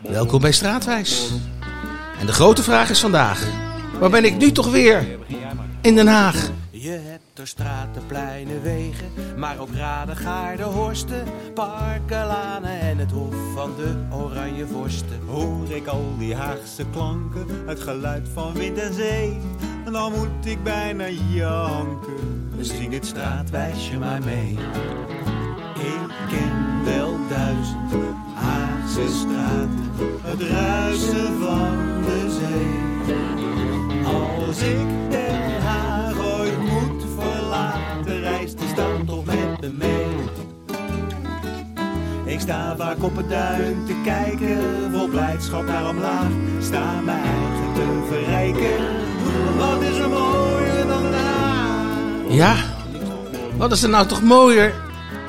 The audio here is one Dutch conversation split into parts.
Welkom bij Straatwijs. En de grote vraag is vandaag: waar ben ik nu toch weer? In Den Haag. Je hebt er straten, pleinen, wegen, maar ook raden, gaarden, horsten, parken, lanen en het hof van de oranje vorsten. Hoor ik al die Haagse klanken, het geluid van wind en zee, dan moet ik bijna janken. Zing het straatwijsje maar mee. Ik ken wel duizend Het ruisen van de zee. Als ik Den Haag ooit moet verlaten, reist die stad toch met me mee. Ik sta vaak op het duin te kijken, vol blijdschap naar omlaag. Sta mijn eigen te verrijken, wat is er mooier dan Den? Ja, wat is er nou toch mooier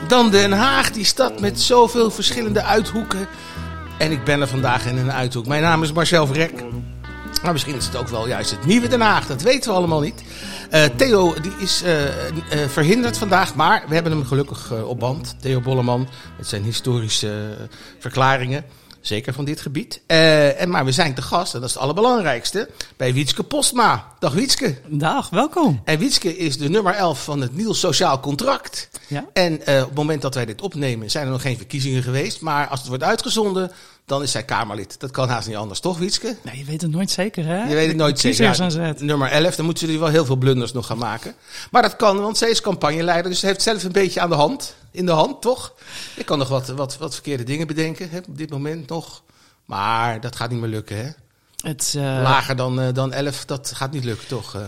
dan Den Haag, die stad met zoveel verschillende uithoeken. En ik ben er vandaag in een uithoek. Mijn naam is Marcel Vrek. Maar misschien is het ook wel juist het nieuwe Den Haag, dat weten we allemaal niet. Eh, Theo die is eh, eh, verhinderd vandaag, maar we hebben hem gelukkig op band. Theo Bolleman met zijn historische verklaringen. Zeker van dit gebied. Eh, en, maar we zijn te gast, en dat is het allerbelangrijkste, bij Wietske Postma. Dag Wietske. Dag, welkom. En Wietske is de nummer 11 van het Nieuw Sociaal Contract. Ja. En eh, op het moment dat wij dit opnemen zijn er nog geen verkiezingen geweest. Maar als het wordt uitgezonden, dan is zij Kamerlid. Dat kan haast niet anders, toch Wietske? Nee, je weet het nooit zeker, hè? Je weet het nooit zeker. Ja, nummer 11, dan moeten jullie wel heel veel blunders nog gaan maken. Maar dat kan, want zij is campagneleider. Dus ze heeft zelf een beetje aan de hand. In de hand, toch? Je kan nog wat, wat, wat verkeerde dingen bedenken hè, op dit moment nog. Maar dat gaat niet meer lukken, hè? Het, eh, Lager dan, eh, dan 11, dat gaat niet lukken, toch? eh?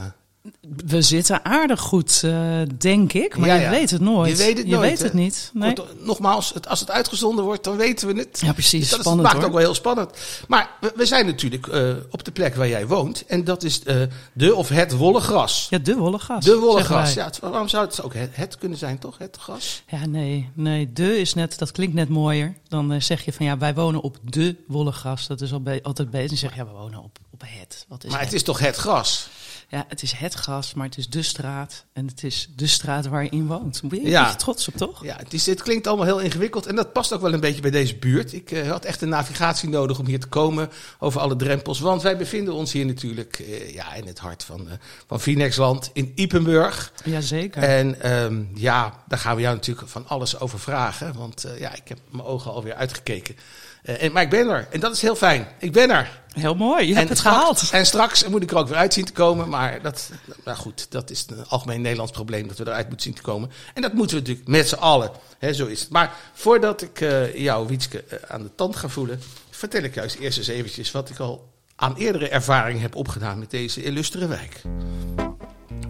We zitten aardig goed, eh, denk ik. Maar Ja, je ja. weet het nooit. Je weet het Je nooit, weet het niet. Nee. Goed, nogmaals, het, als het uitgezonden wordt, dan weten we het. Ja, precies. Dus dat Spannend, maakt ook wel heel spannend. Maar we, we zijn natuurlijk eh, op de plek waar jij woont. En dat is eh, de of het wollen gras. Ja, de wollen gas. de wij. gras. Ja, het- waarom zou het ook het, het kunnen zijn, toch? Het gras. Ja, nee, nee. De is net, dat klinkt net mooier. Dan zeg je van ja, wij wonen op de wollen gas. Dat is al be- altijd beter. Dan zeg je ja, we wonen op, op het. Wat is maar het? het is toch het gras? Ja, het is het gas, maar het is de straat. En het is de straat waar je in woont. Daar ben je Ja. trots op, toch? Ja, het, is, het klinkt allemaal heel ingewikkeld. En dat past ook wel een beetje bij deze buurt. Ik eh, had echt een navigatie nodig om hier te komen over alle drempels. Want wij bevinden ons hier natuurlijk eh, ja, in het hart van, eh van Phoenixland in Ipenburg. Jazeker. En ehm, ja, daar gaan we jou natuurlijk van alles over vragen. Want ja, ik heb mijn ogen alweer uitgekeken. En, maar ik ben er. En dat is heel fijn. Ik ben er. Heel mooi, je hebt het straks, gehaald. En straks moet ik er ook weer uit zien te komen. Maar dat, nou goed, dat is een algemeen Nederlands probleem. Dat we eruit moeten zien te komen. En dat moeten we natuurlijk met z'n allen. Hè, zo is het. Maar voordat ik eh, jou, Wietske, eh, aan de tand ga voelen. Vertel ik juist eerst eens eventjes wat ik al aan eerdere ervaring heb opgedaan met deze illustere wijk.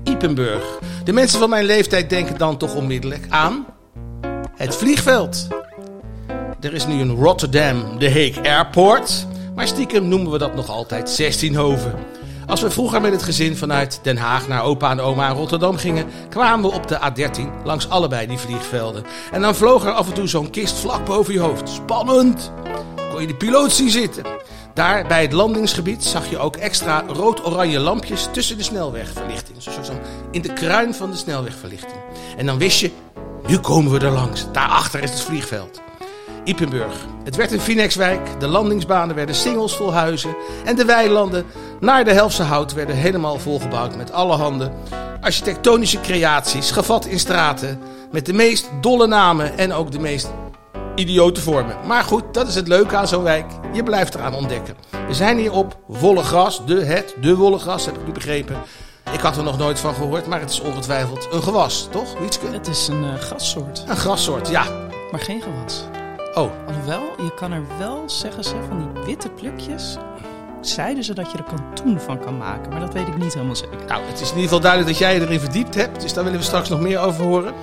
Ipenburg. De mensen van mijn leeftijd denken dan toch onmiddellijk aan het vliegveld. Er is nu een Rotterdam De Hague Airport, maar stiekem noemen we dat nog altijd 16 Hoven. Als we vroeger met het gezin vanuit Den Haag naar opa en oma in Rotterdam gingen, kwamen we op de A13 langs allebei die vliegvelden. En dan vloog er af en toe zo'n kist vlak boven je hoofd. Spannend! Kon je de piloot zien zitten. Daar bij het landingsgebied zag je ook extra rood-oranje lampjes tussen de snelwegverlichting. Zo zo in de kruin van de snelwegverlichting. En dan wist je, nu komen we er langs. Daarachter is het vliegveld. Ipenburg. Het werd een Phoenixwijk. De landingsbanen werden singels vol huizen. En de weilanden naar de Helfse Hout werden helemaal volgebouwd met allerhande architectonische creaties, gevat in straten, met de meest dolle namen en ook de meest idiote vormen. Maar goed, dat is het leuke aan zo'n wijk. Je blijft eraan ontdekken. We zijn hier op Wollegras, de het, de Wollegras, heb ik nu begrepen. Ik had er nog nooit van gehoord, maar het is ongetwijfeld een gewas, toch, Wietske? Het is een eh, grassoort, Een grassoort, ja. maar geen gewas. Oh, Alhoewel, je kan er wel, zeggen ze, van die witte plukjes... Zeiden ze dat je er katoen van kan maken, maar dat weet ik niet helemaal zeker. Nou, het is in ieder geval duidelijk dat jij je erin verdiept hebt. Dus daar willen we straks nog meer over horen.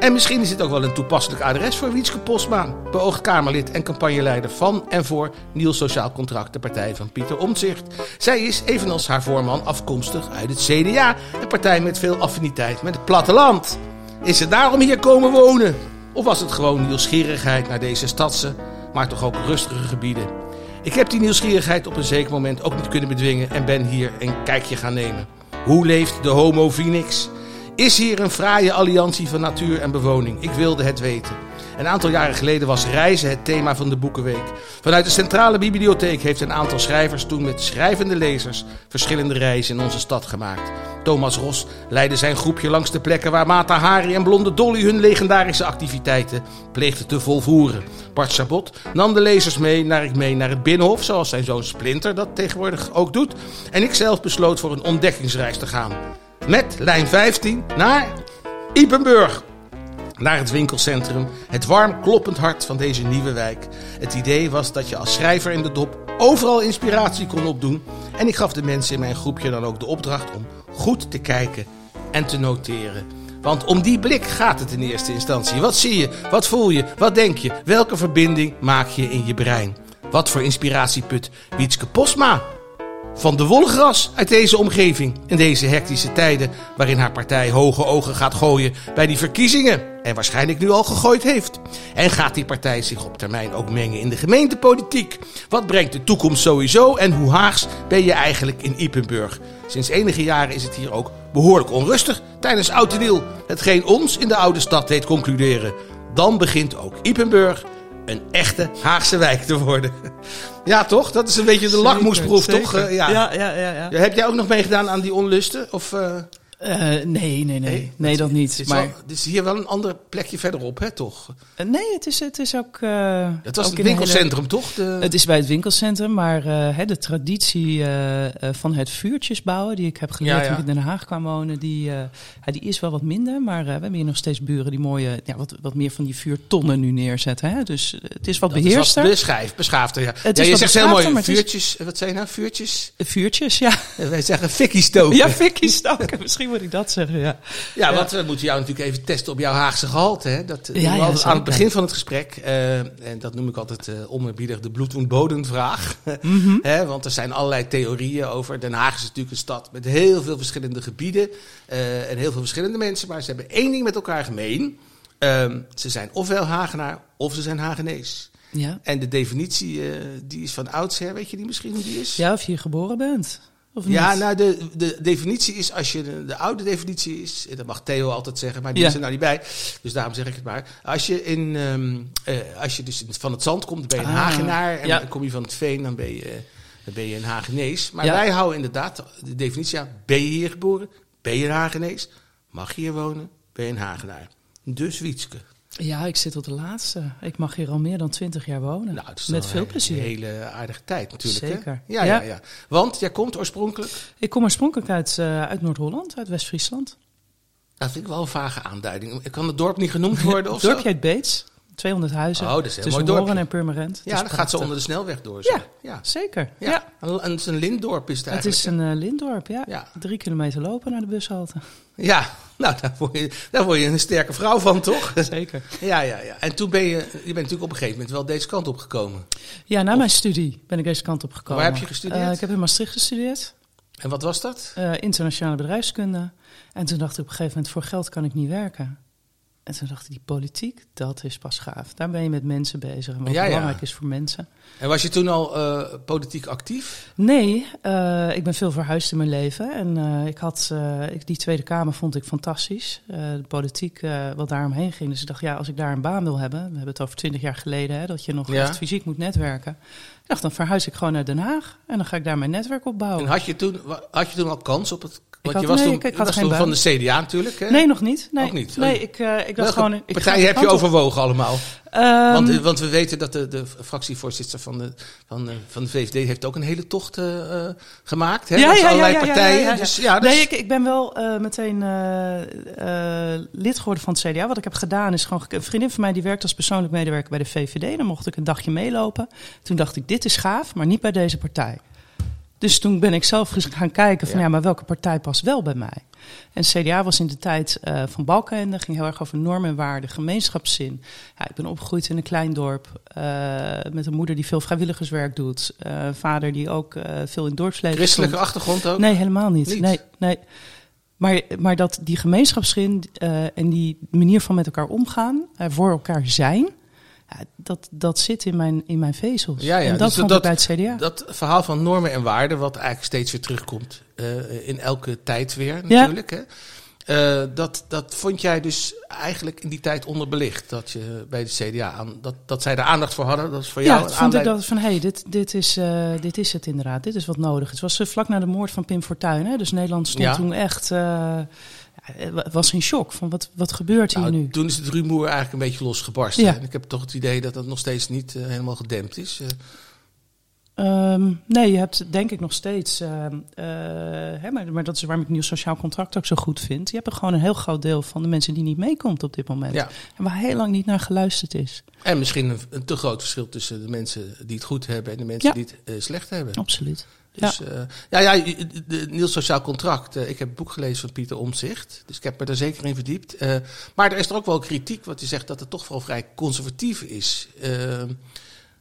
En misschien is dit ook wel een toepasselijk adres voor Wietske Postma. Beoogd Kamerlid en campagneleider van en voor Nieuw Sociaal Contract, de partij van Pieter Omtzigt. Zij is, evenals haar voorman, afkomstig uit het CDA. Een partij met veel affiniteit met het platteland. Is ze daarom hier komen wonen? Of was het gewoon nieuwsgierigheid naar deze stadse, maar toch ook rustige gebieden? Ik heb die nieuwsgierigheid op een zeker moment ook niet kunnen bedwingen en ben hier een kijkje gaan nemen. Hoe leeft de Homo Phoenix? Is hier een fraaie alliantie van natuur en bewoning? Ik wilde het weten. Een aantal jaren geleden was reizen het thema van de Boekenweek. Vanuit de Centrale Bibliotheek heeft een aantal schrijvers toen met schrijvende lezers verschillende reizen in onze stad gemaakt. Thomas Ros leidde zijn groepje langs de plekken waar Mata Hari en Blonde Dolly hun legendarische activiteiten pleegden te volvoeren. Bart Sabot nam de lezers mee naar, ik mee naar het Binnenhof, zoals zijn zoon Splinter dat tegenwoordig ook doet. En ik zelf besloot voor een ontdekkingsreis te gaan. Met lijn 15 naar Ipenburg. Naar het winkelcentrum, het warm kloppend hart van deze nieuwe wijk. Het idee was dat je als schrijver in de dop overal inspiratie kon opdoen. En ik gaf de mensen in mijn groepje dan ook de opdracht om goed te kijken en te noteren. Want om die blik gaat het in eerste instantie. Wat zie je? Wat voel je? Wat denk je? Welke verbinding maak je in je brein? Wat voor inspiratieput Wietske Posma van de wolgras uit deze omgeving in deze hectische tijden waarin haar partij hoge ogen gaat gooien bij die verkiezingen en waarschijnlijk nu al gegooid heeft. En gaat die partij zich op termijn ook mengen in de gemeentepolitiek? Wat brengt de toekomst sowieso en hoe haags ben je eigenlijk in Ipenburg? Sinds enige jaren is het hier ook behoorlijk onrustig tijdens Oud en Nieuw, hetgeen ons in de oude stad deed concluderen. Dan begint ook Ipenburg een echte Haagse wijk te worden. Ja, toch? Dat is een beetje de lakmoesproef, Zeker, toch? Eh, ja. ja, ja, ja. ja. Heb jij ook nog meegedaan aan die onlusten? Of, eh, Eh, nee, nee, nee. Nee, dat Het niet. is, Maar, wel- het is hier wel een ander plekje verderop, hè, toch? eh, nee, het is, het is ook... eh, Het was ook het hele- winkelcentrum, toch? De... Het is bij het winkelcentrum, maar hè, de traditie van het vuurtjes bouwen, die ik heb geleerd Ja, ja. toen ik in Den Haag kwam wonen, die, die is wel wat minder. Maar we hebben hier nog steeds buren die mooie, ja, wat, wat meer van die vuurtonnen nu neerzetten. Hè? Dus het is wat dat is beheerster. wat beschrijf, beschaafder, ja. Het ja is je zegt heel mooi, het is- vuurtjes, wat zijn nou, vuurtjes? Vuurtjes, ja. Wij zeggen fikkie stoken. Ja, fikkie stoken. Misschien moet ik dat zeggen, ja. Ja, want we moeten jou natuurlijk even testen op jouw Haagse gehalte. Hè? Dat doen we altijd aan het begin van het gesprek. eh, en dat noem ik altijd eh onerbiedig de bloed- en bodemvraag. Mhm. Want er zijn allerlei theorieën over. Den Haag is natuurlijk een stad met heel veel verschillende gebieden. eh, en heel veel verschillende mensen. Maar ze hebben één ding met elkaar gemeen. Ehm, ze zijn ofwel Hagenaar of ze zijn Hagenees. ja. En de definitie die is van oudsher. Weet je die misschien hoe die is? Ja, of je hier geboren bent. Of Ja, niet? nou, de, de definitie is, als je de, de oude definitie is, dat mag Theo altijd zeggen, maar die Ja. is er nou niet bij, dus daarom zeg ik het maar. Als je, in, ehm, eh, als je dus van het zand komt, ben je een Ah, Hagenaar, en ja. dan kom je van het veen, dan ben je, dan ben je een Hagenees. Maar Ja. wij houden inderdaad de definitie aan, ben je hier geboren, ben je een Hagenees, mag je hier wonen, ben je een Hagenaar. Dus Wietske. Ja, ik zit tot de laatste. Ik mag hier al meer dan twintig jaar wonen. Nou, het is Met veel een plezier. hele aardige tijd natuurlijk. hè? Zeker. Ja, ja, Ja. ja. Want jij komt oorspronkelijk, Ik kom oorspronkelijk uit, eh, uit Noord-Holland, uit West-Friesland. dat vind ik wel een vage aanduiding. Kan het dorp niet genoemd worden of Het dorpje heet Beets. 200 huizen. Oh, dat is een heel tussen mooi dorpje. En Purmerend. Het Ja, is dan gaat ze onder de snelweg door. zo. Ja. ja. Zeker. Ja. Ja. Een, een, een lintdorp is het Het eigenlijk. is een eh, lintdorp, ja. Ja. Drie kilometer lopen naar de bushalte. Ja, nou, daar word, je, daar word je een sterke vrouw van, toch? Zeker. ja, ja, ja. En toen ben je, je bent natuurlijk op een gegeven moment wel deze kant op gekomen. Ja, na mijn studie ben ik deze kant op gekomen. Waar heb je gestudeerd? Eh, ik heb in Maastricht gestudeerd. En wat was dat? eh, internationale bedrijfskunde. En toen dacht ik op een gegeven moment, voor geld kan ik niet werken. En toen dacht ik, die politiek, dat is pas gaaf. Daar ben je met mensen bezig en wat Ja, ja. belangrijk is voor mensen. En was je toen al eh, politiek actief? Nee, eh, ik ben veel verhuisd in mijn leven. En eh, ik had, ik, die Tweede Kamer vond ik fantastisch. De politiek, wat daaromheen ging. Dus ik dacht, ja, als ik daar een baan wil hebben... We hebben het over twintig jaar geleden, hè, dat je nog Ja. echt fysiek moet netwerken. Ik dacht, dan verhuis ik gewoon naar Den Haag. En dan ga ik daar mijn netwerk opbouwen. En had je toen, had je toen al kans op het... Want je was nee, toen, ik- was toen van de CDA natuurlijk, hè? Nee, nog niet. Nee, niet? Nee, ik, eh, ik dacht Welke gewoon... Ik ga partij die heb je overwogen allemaal? Ehm, Want, eh, want we weten dat de, de fractievoorzitter van de, van, de, van de VVD heeft ook een hele tocht eh, eh, gemaakt. Hè? Ja, ja, allerlei ja, partijen. Dus, ja, dus, Nee, ik, ik ben wel eh, meteen eh, eh, lid geworden van het CDA. Wat ik heb gedaan is gewoon... Een vriendin van mij die werkt als persoonlijk medewerker bij de VVD. Dan mocht ik een dagje meelopen. Toen dacht ik, dit is gaaf, maar niet bij deze partij. Dus toen ben ik zelf gaan kijken van Ja. ja, maar welke partij past wel bij mij? En CDA was in de tijd eh, van Balkenende, ging heel erg over normen en waarden, gemeenschapszin. Ja, ik ben opgegroeid in een klein dorp eh, met een moeder die veel vrijwilligerswerk doet. een vader die ook veel in dorpsleven Christelijke stond. achtergrond ook? Nee, helemaal niet. Niet? Nee, nee. Maar, maar dat die gemeenschapszin en die manier van met elkaar omgaan, voor elkaar zijn, ja, dat, dat zit in mijn, in mijn vezels. Ja, ja, En dat dus dat- ik bij het CDA. Dat verhaal van normen en waarden, wat eigenlijk steeds weer terugkomt eh, in elke tijd weer Ja. natuurlijk. Hè? Eh, dat, dat vond jij dus eigenlijk in die tijd onderbelicht. Dat je bij de CDA aan, dat, dat zij er aandacht voor hadden. Dat is voor jou Ja, vond ik dat van, hé, hey, dit, dit, is, eh, dit is het inderdaad. Dit is wat nodig. Het was eh, vlak na de moord van Pim Fortuyn. Hè? Dus Nederland stond Ja. toen echt... ja, was in shock van wat, wat gebeurt hier Nou, nu? Toen is het rumoer eigenlijk een beetje losgebarsten. Ja. En ik heb toch het idee dat dat nog steeds niet helemaal gedempt is. Eh, Ehm, nee, je hebt denk ik nog steeds... ehm, eh, hè, maar, maar dat is waarom ik nieuw sociaal contract ook zo goed vind. Je hebt er gewoon een heel groot deel van de mensen die niet meekomt op dit moment. ja. En waar heel lang niet naar geluisterd is. En misschien een, een te groot verschil tussen de mensen die het goed hebben en de mensen Ja. die het eh, slecht hebben. Absoluut. Dus, ja, ja, ja je- de, Nieuw Sociaal Contract. eh, ik heb het boek gelezen van Pieter Omzicht. Dus ik heb me daar zeker in verdiept. Eh, maar er is er ook wel kritiek, wat hij zegt dat het toch vooral vrij conservatief is.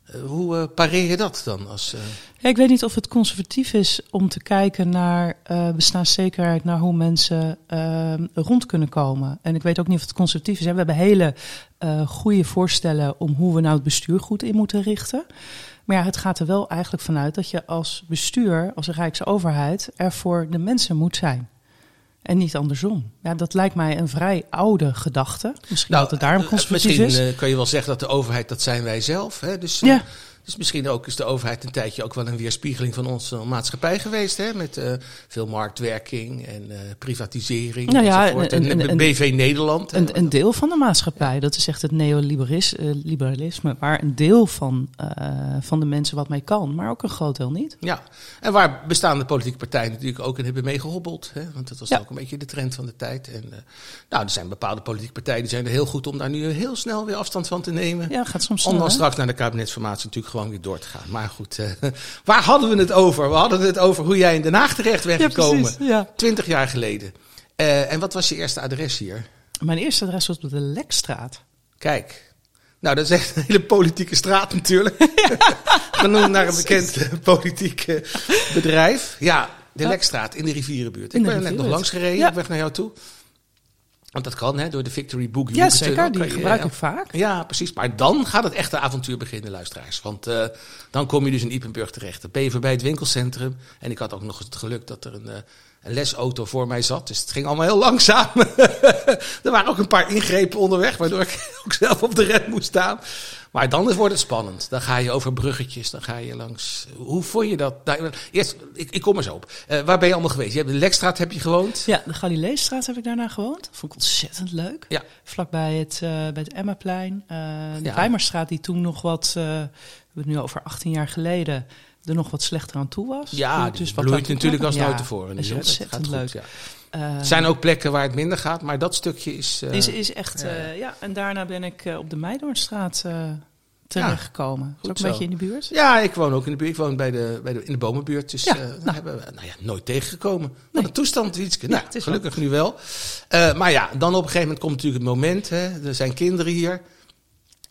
Eh, hoe eh, pareer je dat dan? Als, eh, ik weet niet of het conservatief is om te kijken naar bestaanszekerheid, naar hoe mensen ehm, rond kunnen komen. En ik weet ook niet of het conservatief is. We hebben hele goede voorstellen om hoe we nou het bestuur goed in moeten richten. Maar ja, het gaat er wel eigenlijk vanuit dat je als bestuur, als Rijksoverheid, er voor de mensen moet zijn. En niet andersom. Ja, dat lijkt mij een vrij oude gedachte. Misschien dat het daarom eh, conservatief misschien is. eh, kan je wel zeggen dat de overheid, dat zijn wij zelf. Hè? Dus, Ja. Eh, dus misschien ook is de overheid een tijdje ook wel een weerspiegeling van onze maatschappij geweest. Hè? Met eh, veel marktwerking en eh, privatisering Nou ja, enzovoort. En, BV Nederland. Een, een deel van de maatschappij, dat is echt het neoliberalisme, waar een deel van, eh, van de mensen wat mee kan, maar ook een groot deel niet. Ja, en waar bestaande politieke partijen natuurlijk ook in hebben meegehobbeld. Hè? Want dat was Ja. ook een beetje de trend van de tijd. En, eh, nou, er zijn bepaalde politieke partijen die zijn er heel goed om daar nu heel snel weer afstand van te nemen. Ja, gaat soms Om snel, dan hè? straks naar de kabinetsformatie natuurlijk gewoon weer door te gaan. Maar goed, eh, waar hadden we het over? We hadden het over hoe jij in Den Haag terecht bent Ja, gekomen. precies. Ja. Twintig jaar geleden. Eh, en wat was je eerste adres hier? Mijn eerste adres was op de Lekstraat. Kijk. Nou, dat is echt een hele politieke straat natuurlijk. Genoemd naar een bekend eh, politiek bedrijf. Ja, de. Lekstraat in de rivierenbuurt. In Ik ben er net nog langs gereden Ja. op weg naar jou toe. Want dat kan, hè, door de Victory Boogie. Ja, zeker. tunnel Die gebruik eh, ik vaak. Ja, precies. Maar dan gaat het echte avontuur beginnen, luisteraars. Want eh, dan kom je dus in Ipenburg terecht. Dan ben je voorbij het winkelcentrum. En ik had ook nog het geluk dat er een, eh, een lesauto voor mij zat. Dus het ging allemaal heel langzaam. er waren ook een paar ingrepen onderweg, waardoor ik ook zelf op de red moest staan. Maar dan wordt het spannend. Dan ga je over bruggetjes, dan ga je langs... Hoe vond je dat? Nou, eerst, ik, ik kom er zo op. Eh, waar ben je allemaal geweest? Je hebt de Lekstraat heb je gewoond? Ja, de Galileestraat heb ik daarna gewoond. Dat vond ik ontzettend leuk. Ja. Vlakbij het, eh, bij het Emmaplein. Eh, de Ja. Die toen nog wat, we hebben het nu over 18 jaar geleden, er nog wat slechter aan toe was. Ja, Dus dus wat bloeit natuurlijk als nooit Ja, tevoren. nu, is ontzettend gaat leuk. goed, ja. Eh, Er zijn ook plekken waar het minder gaat, maar dat stukje is... eh, Is, is echt, ja. ja. ja. En daarna ben ik eh, op de Meidoornstraat eh terechtgekomen. Goed ook zo. een beetje in de buurt. Ja, ik woon ook in de buurt. Ik woon bij de, bij de, in de bomenbuurt. Dus Ja, eh, daar nou. hebben we nou ja, nooit tegengekomen. Wat Nee. een toestand, Wietske. Ja, Nou, gelukkig nu wel. Eh, maar ja, dan op een gegeven moment komt natuurlijk het moment. Hè, er zijn kinderen hier.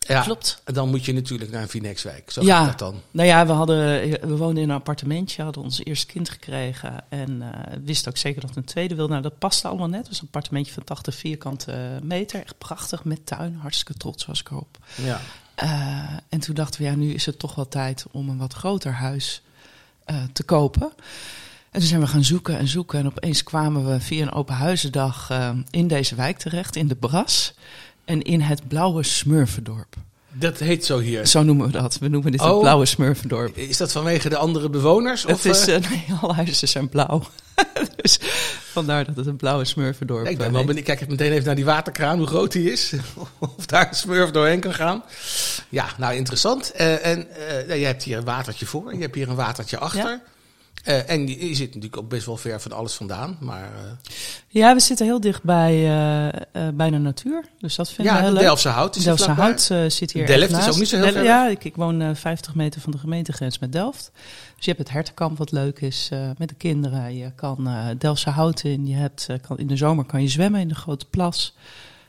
Ja, Klopt. en dan moet je natuurlijk naar een Vinexwijk. Zo Ja. gaat dat dan. Nou ja, we, hadden, we woonden in een appartementje, hadden ons eerste kind gekregen. En eh wisten ook zeker dat we een tweede wilden. Nou, dat paste allemaal net. Het was een appartementje van 80 vierkante meter. Echt prachtig, met tuin. Hartstikke trots was ik erop. Ja. Eh, en toen dachten we, ja, nu is het toch wel tijd om een wat groter huis eh, te kopen. En toen zijn we gaan zoeken en zoeken. En opeens kwamen we via een open huizendag in deze wijk terecht, in de Bras. En in het blauwe Smurfendorp. Dat heet zo hier. Zo noemen we dat. We noemen dit Oh. het blauwe Smurfendorp. Is dat vanwege de andere bewoners? Of, Het is, eh, eh, nee, alle huizen zijn blauw. dus vandaar dat het een blauwe Smurfendorp ja, ik ben eh, wel heet. benieuwd. Kijk meteen even naar die waterkraan, hoe groot die is. of daar een smurf doorheen kan gaan. Ja, nou interessant. En je hebt hier een watertje voor, je hebt hier een watertje achter. Ja. Eh, en je, zit natuurlijk ook best wel ver van alles vandaan. Maar eh, Ja, we zitten heel dicht bij, eh, bij de natuur. Dus dat vinden ja, we heel de leuk. Delftse Hout is hier Delftse. Hout zit hier Delft is ook niet zo heel Del- ver Ja, ik, ik woon eh, 50 meter van de gemeentegrens met Delft. Dus je hebt het hertenkamp wat leuk is met de kinderen. Je kan Delftse Hout in. Je hebt, kan, in de zomer kan je zwemmen in de grote plas.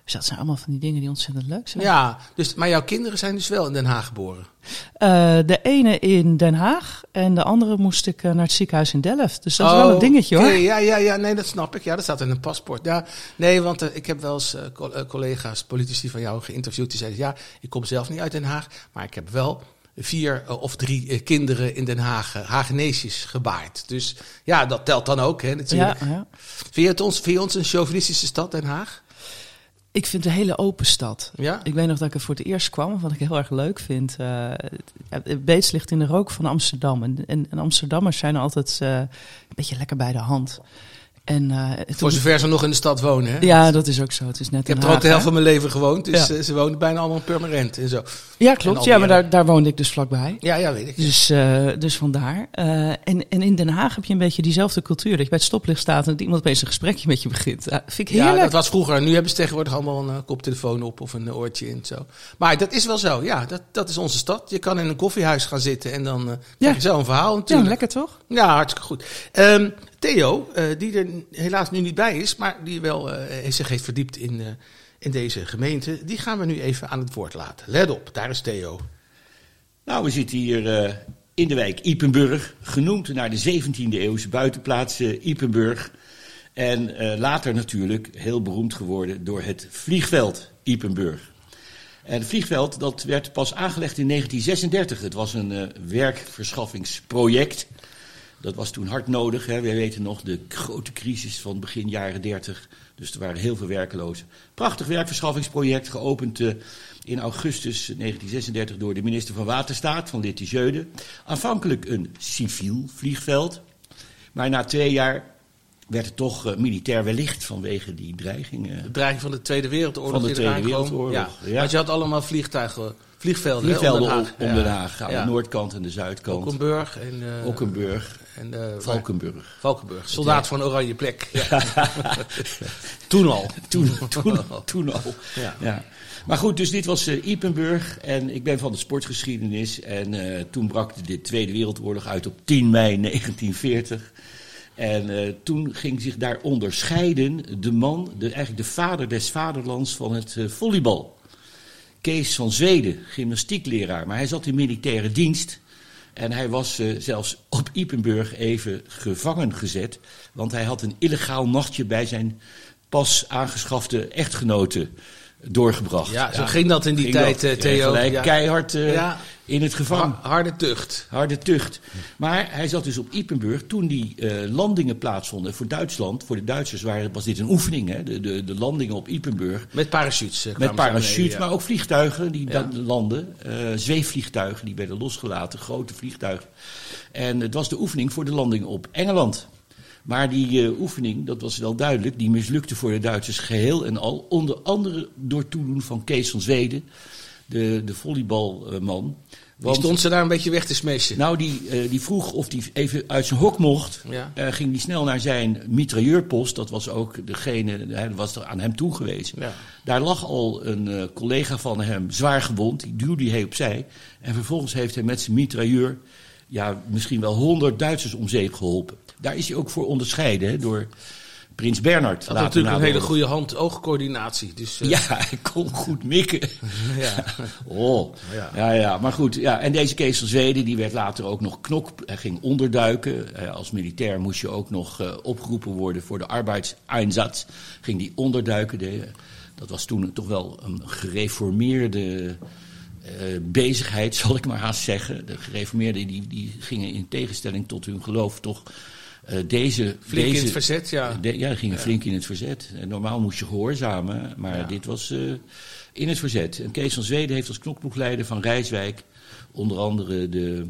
Dus dat zijn allemaal van die dingen die ontzettend leuk zijn. Ja, dus, maar jouw kinderen zijn dus wel in Den Haag geboren. Eh, de ene in Den Haag en de andere moest ik eh, naar het ziekenhuis in Delft. Dus dat is wel Oh, een dingetje hoor. ja, ja, ja, nee, dat snap ik. Ja, dat staat in een paspoort. Ja, nee, want eh, ik heb wel eens co- collega's, politici van jou geïnterviewd. Die zeiden, ja, ik kom zelf niet uit Den Haag, maar ik heb wel vier of drie kinderen in Den Haag, Hageneesjes, gebaard. Dus ja, dat telt dan ook, hè, natuurlijk. Ja, ja. Vind, je het ons, vind je ons een chauvinistische stad, Den Haag? Ik vind het een hele open stad. Ja? Ik weet nog dat ik er voor het eerst kwam, wat ik heel erg leuk vind. Uh, het Beets ligt in de rook van Amsterdam. En, en, en Amsterdammers zijn altijd uh, een beetje lekker bij de hand. En, uh, Voor zover ze nog in de stad wonen, hè? Ja, dat is ook zo. Het is net ik heb er ook de helft van mijn leven gewoond, dus ja. ze wonen bijna allemaal permanent en zo. Ja, klopt. Ja, maar daar, daar woonde ik dus vlakbij. Ja, ja, weet ik. Dus, uh, dus vandaar. Uh, en, en in Den Haag heb je een beetje diezelfde cultuur. Dat je bij het stoplicht staat en dat iemand opeens een gesprekje met je begint. Vind ik heerlijk. Ja, dat was vroeger. Nu hebben ze tegenwoordig allemaal een koptelefoon op of een oortje in. Zo. Maar dat is wel zo. Ja, dat, dat is onze stad. Je kan in een koffiehuis gaan zitten en dan krijg je ja. zo een verhaal natuurlijk. Ja, lekker toch? Ja, hartstikke goed. Um, Theo, uh, die er helaas nu niet bij is, maar die wel uh, zich heeft verdiept in, uh, in deze gemeente, die gaan we nu even aan het woord laten. Let op, daar is Theo. Nou, we zitten hier in de wijk Ipenburg, genoemd naar de 17e eeuwse buitenplaats Ipenburg. En later natuurlijk heel beroemd geworden door het vliegveld Ipenburg. En het vliegveld dat werd pas aangelegd in 1936. Het was een werkverschaffingsproject. Dat was toen hard nodig. Hè. We weten nog de grote crisis van begin jaren 30. Dus er waren heel veel werklozen. Prachtig werkverschaffingsproject, geopend uh, in augustus 1936 door de minister van Waterstaat, van Littijeude. Aanvankelijk een civiel vliegveld. Maar na twee jaar werd het toch uh, militair wellicht vanwege die dreiging. Uh, de dreiging van de Tweede Wereldoorlog. Van de Tweede Wereldoorlog, ja. ja. Want je had allemaal vliegtuigen vliegvelden, vliegvelden hè, om Den Haag. Om Den Haag aan ja. de noordkant en de zuidkant. Okkenburg en uh, Okkenburg. En, uh, Valkenburg. Valkenburg. Soldaat van Oranje Plek. Ja. toen al. Toen, toen, toen al. Ja. Maar goed, dus dit was uh, Ipenburg. En ik ben van de sportgeschiedenis. En uh, toen brak de Tweede Wereldoorlog uit op 10 mei 1940. En uh, toen ging zich daar onderscheiden de man, de, eigenlijk de vader des vaderlands van het volleybal. Kees van Zweden, gymnastiekleraar. Maar hij zat in militaire dienst. En hij was uh, zelfs op Ipenburg even gevangen gezet. Want hij had een illegaal nachtje bij zijn pas aangeschafte echtgenote doorgebracht. Ja, zo ja, ging dat in die tijd, dat, Theo. Ja, ja. Keihard uh, ja. in het gevangen. Harde tucht. Harde tucht. Maar hij zat dus op Ipenburg toen die uh, landingen plaatsvonden voor Duitsland. Voor de Duitsers waren, was dit een oefening, hè? De, de, de landingen op Ipenburg. Met parachutes. Uh, Met parachutes, maar ook vliegtuigen die landen. zweefvliegtuigen die werden losgelaten, grote vliegtuigen. En het was de oefening voor de landing op Engeland. Maar die uh, oefening, dat was wel duidelijk, die mislukte voor de Duitsers geheel en al. Onder andere door toedoen van Kees van Zweden, de, de volleybalman. Die stond ze daar een beetje weg te smashen? Nou, die, uh, die vroeg of hij even uit zijn hok mocht. Ja. Uh, ging die snel naar zijn mitrailleurpost. Dat was ook degene, hij was er aan hem toegewezen. Ja. Daar lag al een uh, collega van hem zwaar gewond. Die duwde hij opzij. En vervolgens heeft hij met zijn mitrailleur ja, misschien wel honderd Duitsers om zeep geholpen. Daar is hij ook voor onderscheiden hè, door Prins Bernhard. Had natuurlijk een hele goede hand-oogcoördinatie. Dus, uh... Ja, hij kon goed mikken. ja. Oh, ja. ja, ja. Maar goed, ja. en deze Kees van Zweden die werd later ook nog knok. Hij ging onderduiken. Uh, als militair moest je ook nog opgeroepen worden voor de arbeidseinsatz. Ging die onderduiken. De, dat was toen toch wel een gereformeerde... Uh, bezigheid, zal ik maar haast zeggen. De gereformeerden die, die gingen in tegenstelling tot hun geloof toch uh, deze... Flink deze, in het verzet, ja. De, ja, gingen ja. flink in het verzet. En normaal moest je gehoorzamen, maar ja. dit was uh, in het verzet. En Kees van Zweden heeft als knokploegleider van Rijswijk onder andere de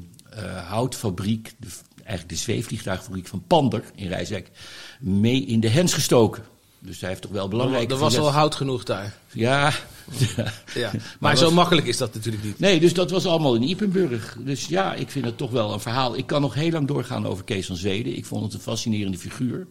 houtfabriek, de, eigenlijk de zweefvliegtuigfabriek van Pander in Rijswijk, mee in de hens gestoken. Dus hij heeft toch wel belangrijk. Er was al hout genoeg daar. Ja. ja. ja. Maar, maar zo was... makkelijk is dat natuurlijk niet. Nee, dus dat was allemaal in Ipenburg. Dus ja, ik vind het toch wel een verhaal. Ik kan nog heel lang doorgaan over Kees van Zweden. Ik vond het een fascinerende figuur.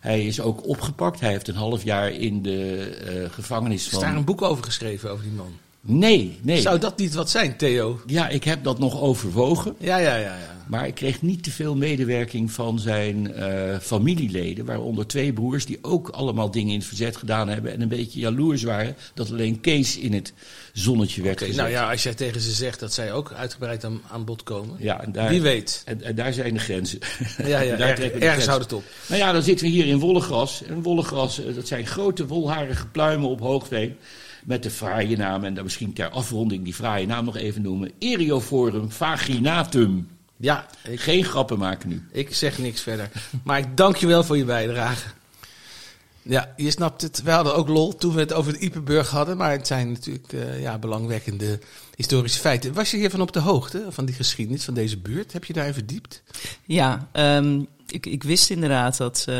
Hij is ook opgepakt. Hij heeft een half jaar in de uh, gevangenis van... Is daar een boek over geschreven, over die man? Nee, nee. Zou dat niet wat zijn, Theo? Ja, ik heb dat nog overwogen. Ja, ja, ja. ja. Maar ik kreeg niet te veel medewerking van zijn uh, familieleden. Waaronder twee broers die ook allemaal dingen in het verzet gedaan hebben. En een beetje jaloers waren dat alleen Kees in het zonnetje werd okay, gezet. Nou ja, als jij tegen ze zegt dat zij ook uitgebreid aan, aan bod komen. Ja, en daar, Wie weet. En, en daar zijn de grenzen. Ja, ja daar er, ergens houdt het op. Nou ja, dan zitten we hier in wollegras. En wollegras, dat zijn grote wolharige pluimen op hoogveen. Met de fraaie naam, en dan misschien ter afronding die fraaie naam nog even noemen: Erioforum vaginatum. Ja, ik, Geen grappen maken nu. ik zeg niks verder. Maar ik dank je wel voor je bijdrage. Ja, je snapt het. We hadden ook lol toen we het over de Ipenburg hadden. Maar het zijn natuurlijk eh, ja, belangwekkende historische feiten. Was je hiervan op de hoogte, van die geschiedenis van deze buurt? Heb je daarin verdiept? Ja, ehm, ik, ik wist inderdaad dat, eh,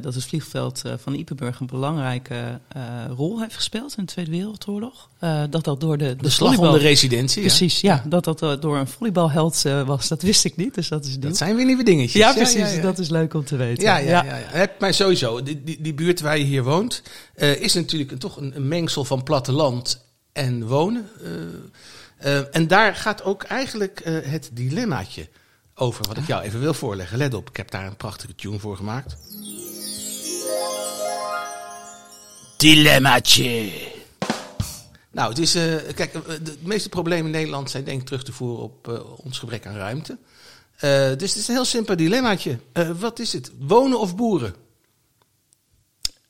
dat het vliegveld eh, van Ipenburg een belangrijke eh, rol heeft gespeeld in de Tweede Wereldoorlog. Dat dat door de, De slag om de residentie. Precies, ja. Dat dat door een volleybalheld was, dat wist ik niet. Dus dat is nieuw. Dat zijn weer nieuwe dingetjes. ja, precies. ja, ja. Dat is leuk om te weten. Ja, ja, ja. maar sowieso, die, die, die buurt waar je hier woont, is natuurlijk een, toch een, een mengsel van platteland en wonen. en daar gaat ook eigenlijk het dilemmaatje over, wat ik jou even wil voorleggen. Let op, ik heb daar een prachtige tune voor gemaakt. Dilemmaatje. Nou, het is, eh, kijk, eh, de, meeste problemen in Nederland zijn denk ik terug te voeren op eh, ons gebrek aan ruimte. Eh, dus het is een heel simpel dilemmaatje. Eh, wat is het? Wonen of boeren?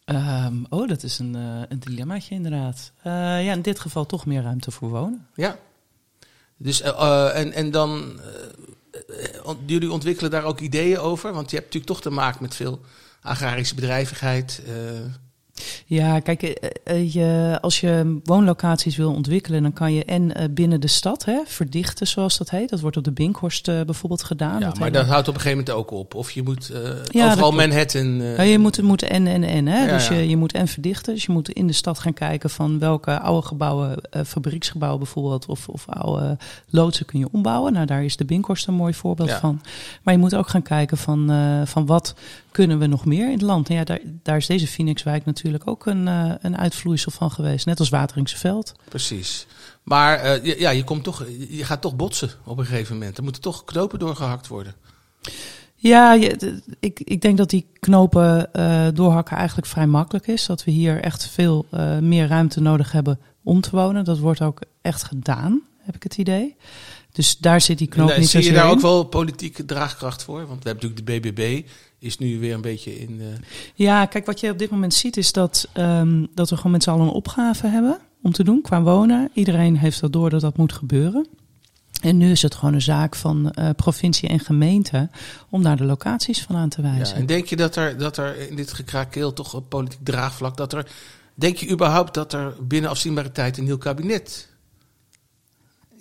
Ehm, oh, dat is een, eh, een dilemmaatje inderdaad. Eh, ja, in dit geval toch meer ruimte voor wonen. Ja. Dus, en, en dan, jullie ontwikkelen daar ook ideeën over? Want je hebt natuurlijk toch te maken met veel agrarische bedrijvigheid. Ja, kijk, eh, eh, je, als je woonlocaties wil ontwikkelen, dan kan je en eh, binnen de stad hè, verdichten, zoals dat heet. Dat wordt op de Binkhorst bijvoorbeeld gedaan. ja, Dat maar hele- dat houdt op een gegeven moment ook op. Of je moet eh, dat overal. Manhattan... Ja, je moet, moet en en en. Hè? Ja, dus ja. Je, je moet en verdichten. Dus je moet in de stad gaan kijken van welke oude gebouwen, fabrieksgebouwen bijvoorbeeld, of, of oude loodsen kun je ombouwen. Nou, daar is de Binkhorst een mooi voorbeeld Ja. van. Maar je moet ook gaan kijken van, van wat kunnen we nog meer in het land. En ja, daar, daar is deze Phoenixwijk natuurlijk ook een, eh, een uitvloeisel van geweest. Net als Wateringse Veld. Precies. Maar eh, ja, je, komt toch, je gaat toch botsen op een gegeven moment. Er moeten toch knopen doorgehakt worden. Ja, je- ik, ik denk dat die knopen eh, doorhakken eigenlijk vrij makkelijk is. Dat we hier echt veel meer ruimte nodig hebben om te wonen. Dat wordt ook echt gedaan, heb ik het idee. Dus daar zit die En knoop daar- niet zie je daar in. ook wel politieke draagkracht voor? Want we hebben natuurlijk de BBB, is nu weer een beetje in... Ja, kijk, wat je op dit moment ziet is dat, ehm, dat we gewoon met z'n allen een opgave hebben om te doen qua wonen. Iedereen heeft dat door dat dat moet gebeuren. En nu is het gewoon een zaak van eh, provincie en gemeente om daar de locaties van aan te Ja, wijzen. en denk je dat er, dat er in dit gekrakeel toch een politiek draagvlak, dat er, denk je überhaupt dat er binnen afzienbare tijd een nieuw kabinet...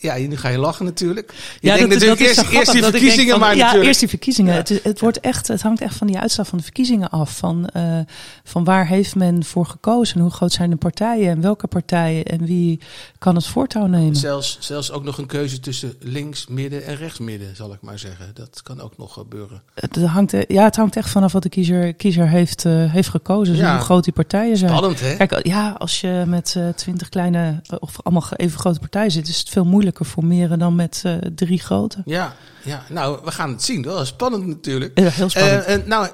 Ja, nu ga je lachen natuurlijk. Je Ja, denkt dat, natuurlijk dat is eerst, eerst die verkiezingen, van, maar ja, natuurlijk... eerst die verkiezingen. Ja. Het, het, wordt echt, het hangt echt van die uitslag van de verkiezingen af. Van, eh, van waar heeft men voor gekozen? Hoe groot zijn de partijen? En welke partijen? En wie kan het voortouw nemen? Zelfs, zelfs ook nog een keuze tussen links, midden en rechts midden, zal ik maar zeggen. Dat kan ook nog gebeuren. Het, hangt, ja, het hangt echt vanaf wat de kiezer, kiezer heeft, eh, heeft gekozen. Dus Ja. hoe groot die partijen zijn. Spannend, hè? Kijk, ja, als je met eh, twintig kleine eh, of allemaal even grote partijen zit, is het veel moeilijker formeren dan met eh, drie grote. Ja, ja, nou, we gaan het zien. Wel spannend natuurlijk. Ja, heel spannend. Eh, eh, nou,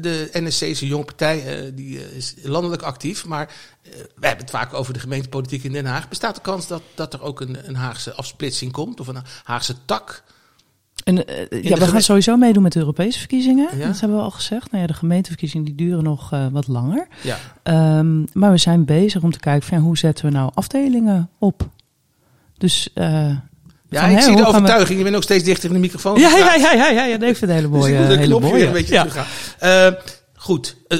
de NSC is een jonge partij, die is landelijk actief. Maar we hebben het vaak over de gemeentepolitiek in Den Haag. Bestaat de kans dat, dat er ook een, een Haagse afsplitsing komt? Of een Haagse tak? En, ja, we gaan sowieso meedoen met de Europese verkiezingen. Ja. Dat hebben we al gezegd. Nou ja, de gemeenteverkiezingen die duren nog wat langer. Ja. Ehm, maar we zijn bezig om te kijken van ja, hoe zetten we nou afdelingen op. Dus eh, Ja, ik zie de overtuiging. Je bent ook steeds dichter in de microfoon. Ja, ja, ja, ja, ja, ja, nee, ik vind het een hele Dus mooie. ik moet de hele knopje mooie. weer een beetje teruggaan. Eh, goed. Eh,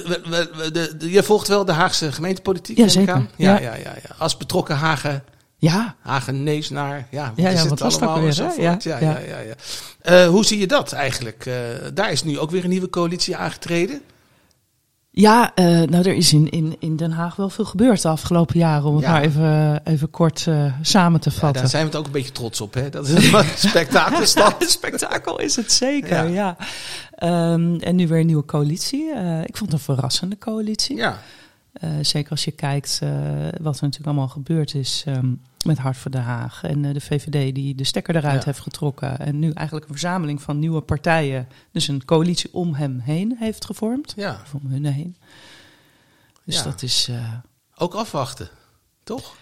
je volgt wel de Haagse gemeentepolitiek? Ja, ik zeker. Ja, Ja. ja. Als betrokken Hagen, Ja, Hagenees naar... Ja, wat Ja, is ja, het wat was allemaal weer. Ja, Ja, ja, ja. Eh, hoe zie je dat eigenlijk? Daar is nu ook weer een nieuwe coalitie aangetreden. Ja eh, nou er is in, in, in Den Haag wel veel gebeurd de afgelopen jaren. Om het Ja. maar even, even kort eh, samen te Ja, vatten. daar zijn we het ook een beetje trots op. Hè? Dat is een spektakelstad. Een spektakel is het zeker, Ja. ja. Ehm, en nu weer een nieuwe coalitie. Eh, ik vond het een verrassende coalitie. Ja, Eh, zeker als je kijkt eh, wat er natuurlijk allemaal gebeurd is ehm, met Hart voor Den Haag. En eh, de VVD die de stekker eruit Ja. heeft getrokken. En nu eigenlijk een verzameling van nieuwe partijen. Dus een coalitie om hem heen heeft gevormd. ja, Of om hun heen. Dus Ja. dat is... ook afwachten. Toch?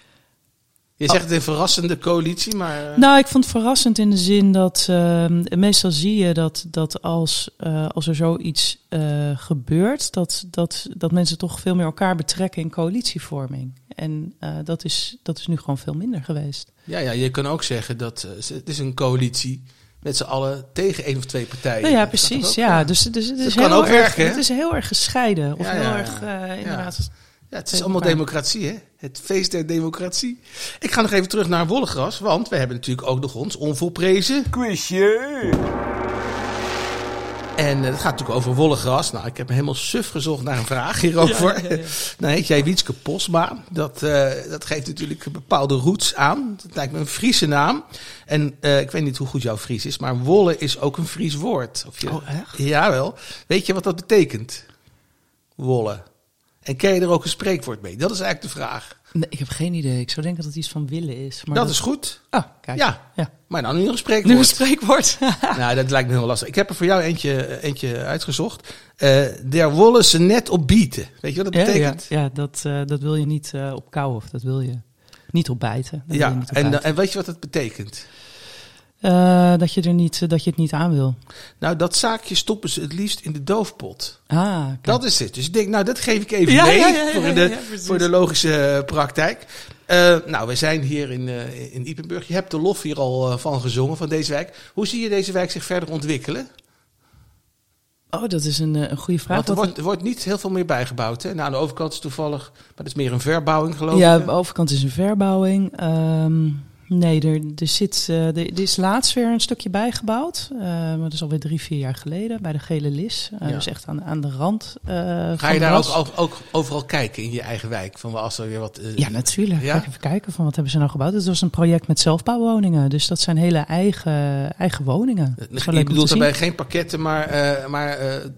Je zegt het een verrassende coalitie, maar... eh, Nou, ik vond het verrassend in de zin dat ehm, meestal zie je dat, dat als, eh, als er zoiets eh, gebeurt, dat, dat, dat mensen toch veel meer elkaar betrekken in coalitievorming. En dat, is, dat is nu gewoon veel minder geweest. Ja, ja, je kan ook zeggen dat het is een coalitie met z'n allen tegen één of twee partijen. Nou ja, precies. Ja, dus, dus het is kan heel ook erg, werken? Het is heel erg gescheiden. Of Ja, heel ja, erg, inderdaad. Ja, het is allemaal democratie, hè? Het feest der democratie. Ik ga nog even terug naar Wollegras, want we hebben natuurlijk ook nog ons onvolprezen. Quizje! En eh, het gaat natuurlijk over Wollegras. Nou, ik heb helemaal suf gezocht naar een vraag hierover. Nou heet jij Wietske Posma. Dat, eh, dat geeft natuurlijk bepaalde roots aan. Dat lijkt me een Friese naam. En eh, ik weet niet hoe goed jouw Fries is, maar wolle is ook een Fries woord. Of je, Oh, echt? Jawel. Weet je wat dat betekent? Wolle. En ken je er ook een spreekwoord mee? Dat is eigenlijk de vraag. Nee, ik heb geen idee. Ik zou denken dat het iets van willen is. Maar dat, is goed. Ah, kijk. Ja. ja. Maar dan nu nog een Nu een spreekwoord. spreekwoord. nou, dat lijkt me heel lastig. Ik heb er voor jou eentje, eentje uitgezocht. Eh der wolle ze net op bieten. Weet je wat dat Ja, ja, betekent? ja dat, eh, dat wil je niet eh, op kou of dat wil je niet op bijten. Dat Ja, je niet op en, bijten. en weet je wat dat betekent? Eh, dat, je er niet, dat je het niet aan wil. Nou, dat zaakje stoppen ze het liefst in de doofpot. Ah, kijk. Dat is het. Dus ik denk, nou, dat geef ik even Ja, mee ja, ja, ja, voor, ja, de, ja, voor de logische eh, praktijk. Eh, nou, we zijn hier in, eh in Ipenburg. Je hebt de lof hier al eh, van gezongen, van deze wijk. Hoe zie je deze wijk zich verder ontwikkelen? Oh, dat is een, eh, een goede vraag. Want er wordt, er wordt niet heel veel meer bijgebouwd. Hè? Nou, aan de overkant is toevallig, maar dat is meer een verbouwing, geloof ja, ik. de hè? overkant is een verbouwing. Ehm, nee, er, er, zit, eh, er, er is laatst weer een stukje bijgebouwd. Eh, maar dat is alweer drie, vier jaar geleden bij de Gele Lis. Eh Ja. Dus echt aan, aan de rand. eh, Ga je daar ook, ook, ook overal kijken in je eigen wijk? Van als er weer wat. Ja, natuurlijk. Ja? Ga ik even kijken van wat hebben ze nou gebouwd. Het was een project met zelfbouwwoningen. Dus dat zijn hele eigen, eigen woningen. Misschien leuk bedoelt zien. daarbij geen pakketten, maar. maar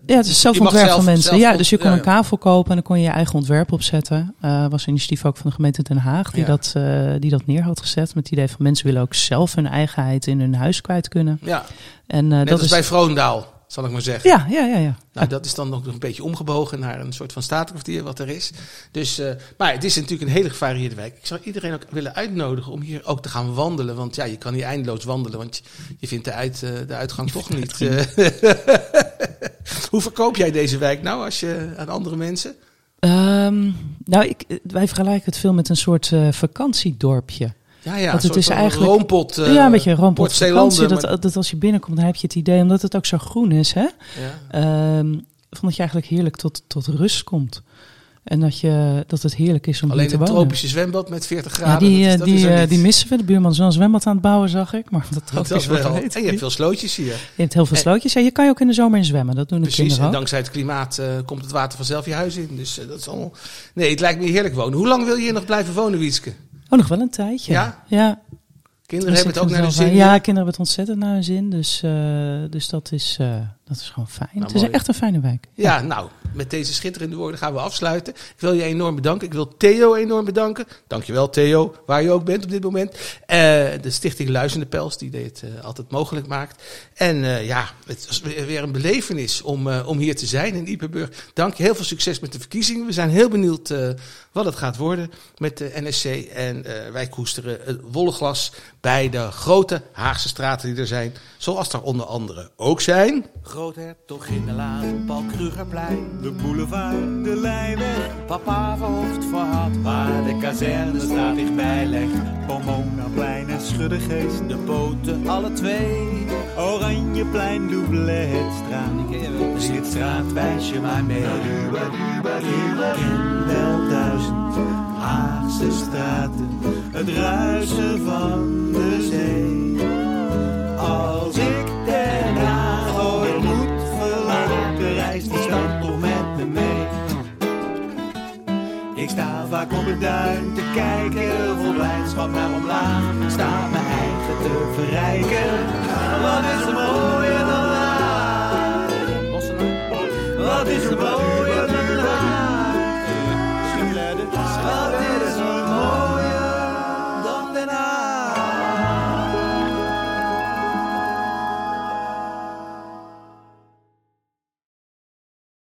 Ja, het is zelfontwerp zelf- van mensen. zelf- ja, dus je kon ja, een kavel kopen en dan kon je je eigen ontwerp opzetten. Was een initiatief ook van de gemeente Den Haag die, dat, die dat neer had gezet. Met het idee van mensen willen ook zelf hun eigenheid in hun huis kwijt kunnen. Ja, En, eh, net dat als is, bij Vroondaal, zal ik maar zeggen. ja, ja, ja, ja. Nou, dat is dan nog een beetje omgebogen naar een soort van statenkwartier wat er is. Dus, eh, maar het is natuurlijk een hele gevarieerde wijk. Ik zou iedereen ook willen uitnodigen om hier ook te gaan wandelen. Want ja, je kan hier eindeloos wandelen, want je, je vindt de, uit, eh, de uitgang toch niet. Hoe verkoop jij deze wijk nou als je aan andere mensen? Ehm, nou, ik, wij vergelijken het veel met een soort eh, vakantiedorpje. Ja, ja, Want een het is eigenlijk- roompot. eh, ja, een beetje een Zeelanden, vakantie. Dat, maar- dat als je binnenkomt, dan heb je het idee, omdat het ook zo groen is, hè, ja. ehm, van dat je eigenlijk heerlijk tot, tot rust komt. En dat, je, dat het heerlijk is om Alleen te een wonen. tropische zwembad met 40 Ja, graden. die, dat is- eh, dat die, is eh, die missen we. De buurman is wel een zwembad aan het bouwen, zag ik. Maar dat tropisch wordt wel. En je hebt veel slootjes hier. Je hebt heel veel En- slootjes. Ja, je kan je ook in de zomer in zwemmen. Dat doen de Precies, en kinderen ook. dankzij het klimaat eh, komt het water vanzelf je huis in. Dus eh, dat is allemaal... Nee, het lijkt me heerlijk wonen. Hoe lang wil je hier nog blijven wonen, Wietske? Oh, nog wel een tijdje. Ja? Ja, Kinderen hebben het ook naar we zin. Ja, kinderen hebben het ontzettend naar hun zin. Dus, eh, dus dat, is, eh, dat is gewoon fijn. Nou, het is mooi. echt een fijne wijk. Ja, nou, met deze schitterende woorden gaan we afsluiten. Ik wil je enorm bedanken. Ik wil Theo enorm bedanken. Dankjewel Theo, waar je ook bent op dit moment. Eh, de stichting Luizende Pels, die dit eh, altijd mogelijk maakt. En eh, ja, het was weer een belevenis om, om hier te zijn in Ipenburg. Dank je, heel veel succes met de verkiezingen. We zijn heel benieuwd wat het gaat worden met de NSC. En wij koesteren het wolleglas bij de grote Haagse straten die er zijn. Zoals er onder andere ook zijn... Groothertog in de laan, Paul Krugerplein. De boulevard, de Leijweg, Papa verhoogd voor had, waar de kazerne staat dichtbij legt. Pomonaplein en Schuddegeest. De poten, alle twee. Oranjeplein, Doubletstraat. Slitstraat, wijs je maar mee. Ken wel duizend Haagse straten, het ruisen van de zee. Als vaak op het duin te kijken, vol blijdschap naar omlaag. Sta mijn eigen te verrijken, wat is er mooier dan daar? Wat is er mooier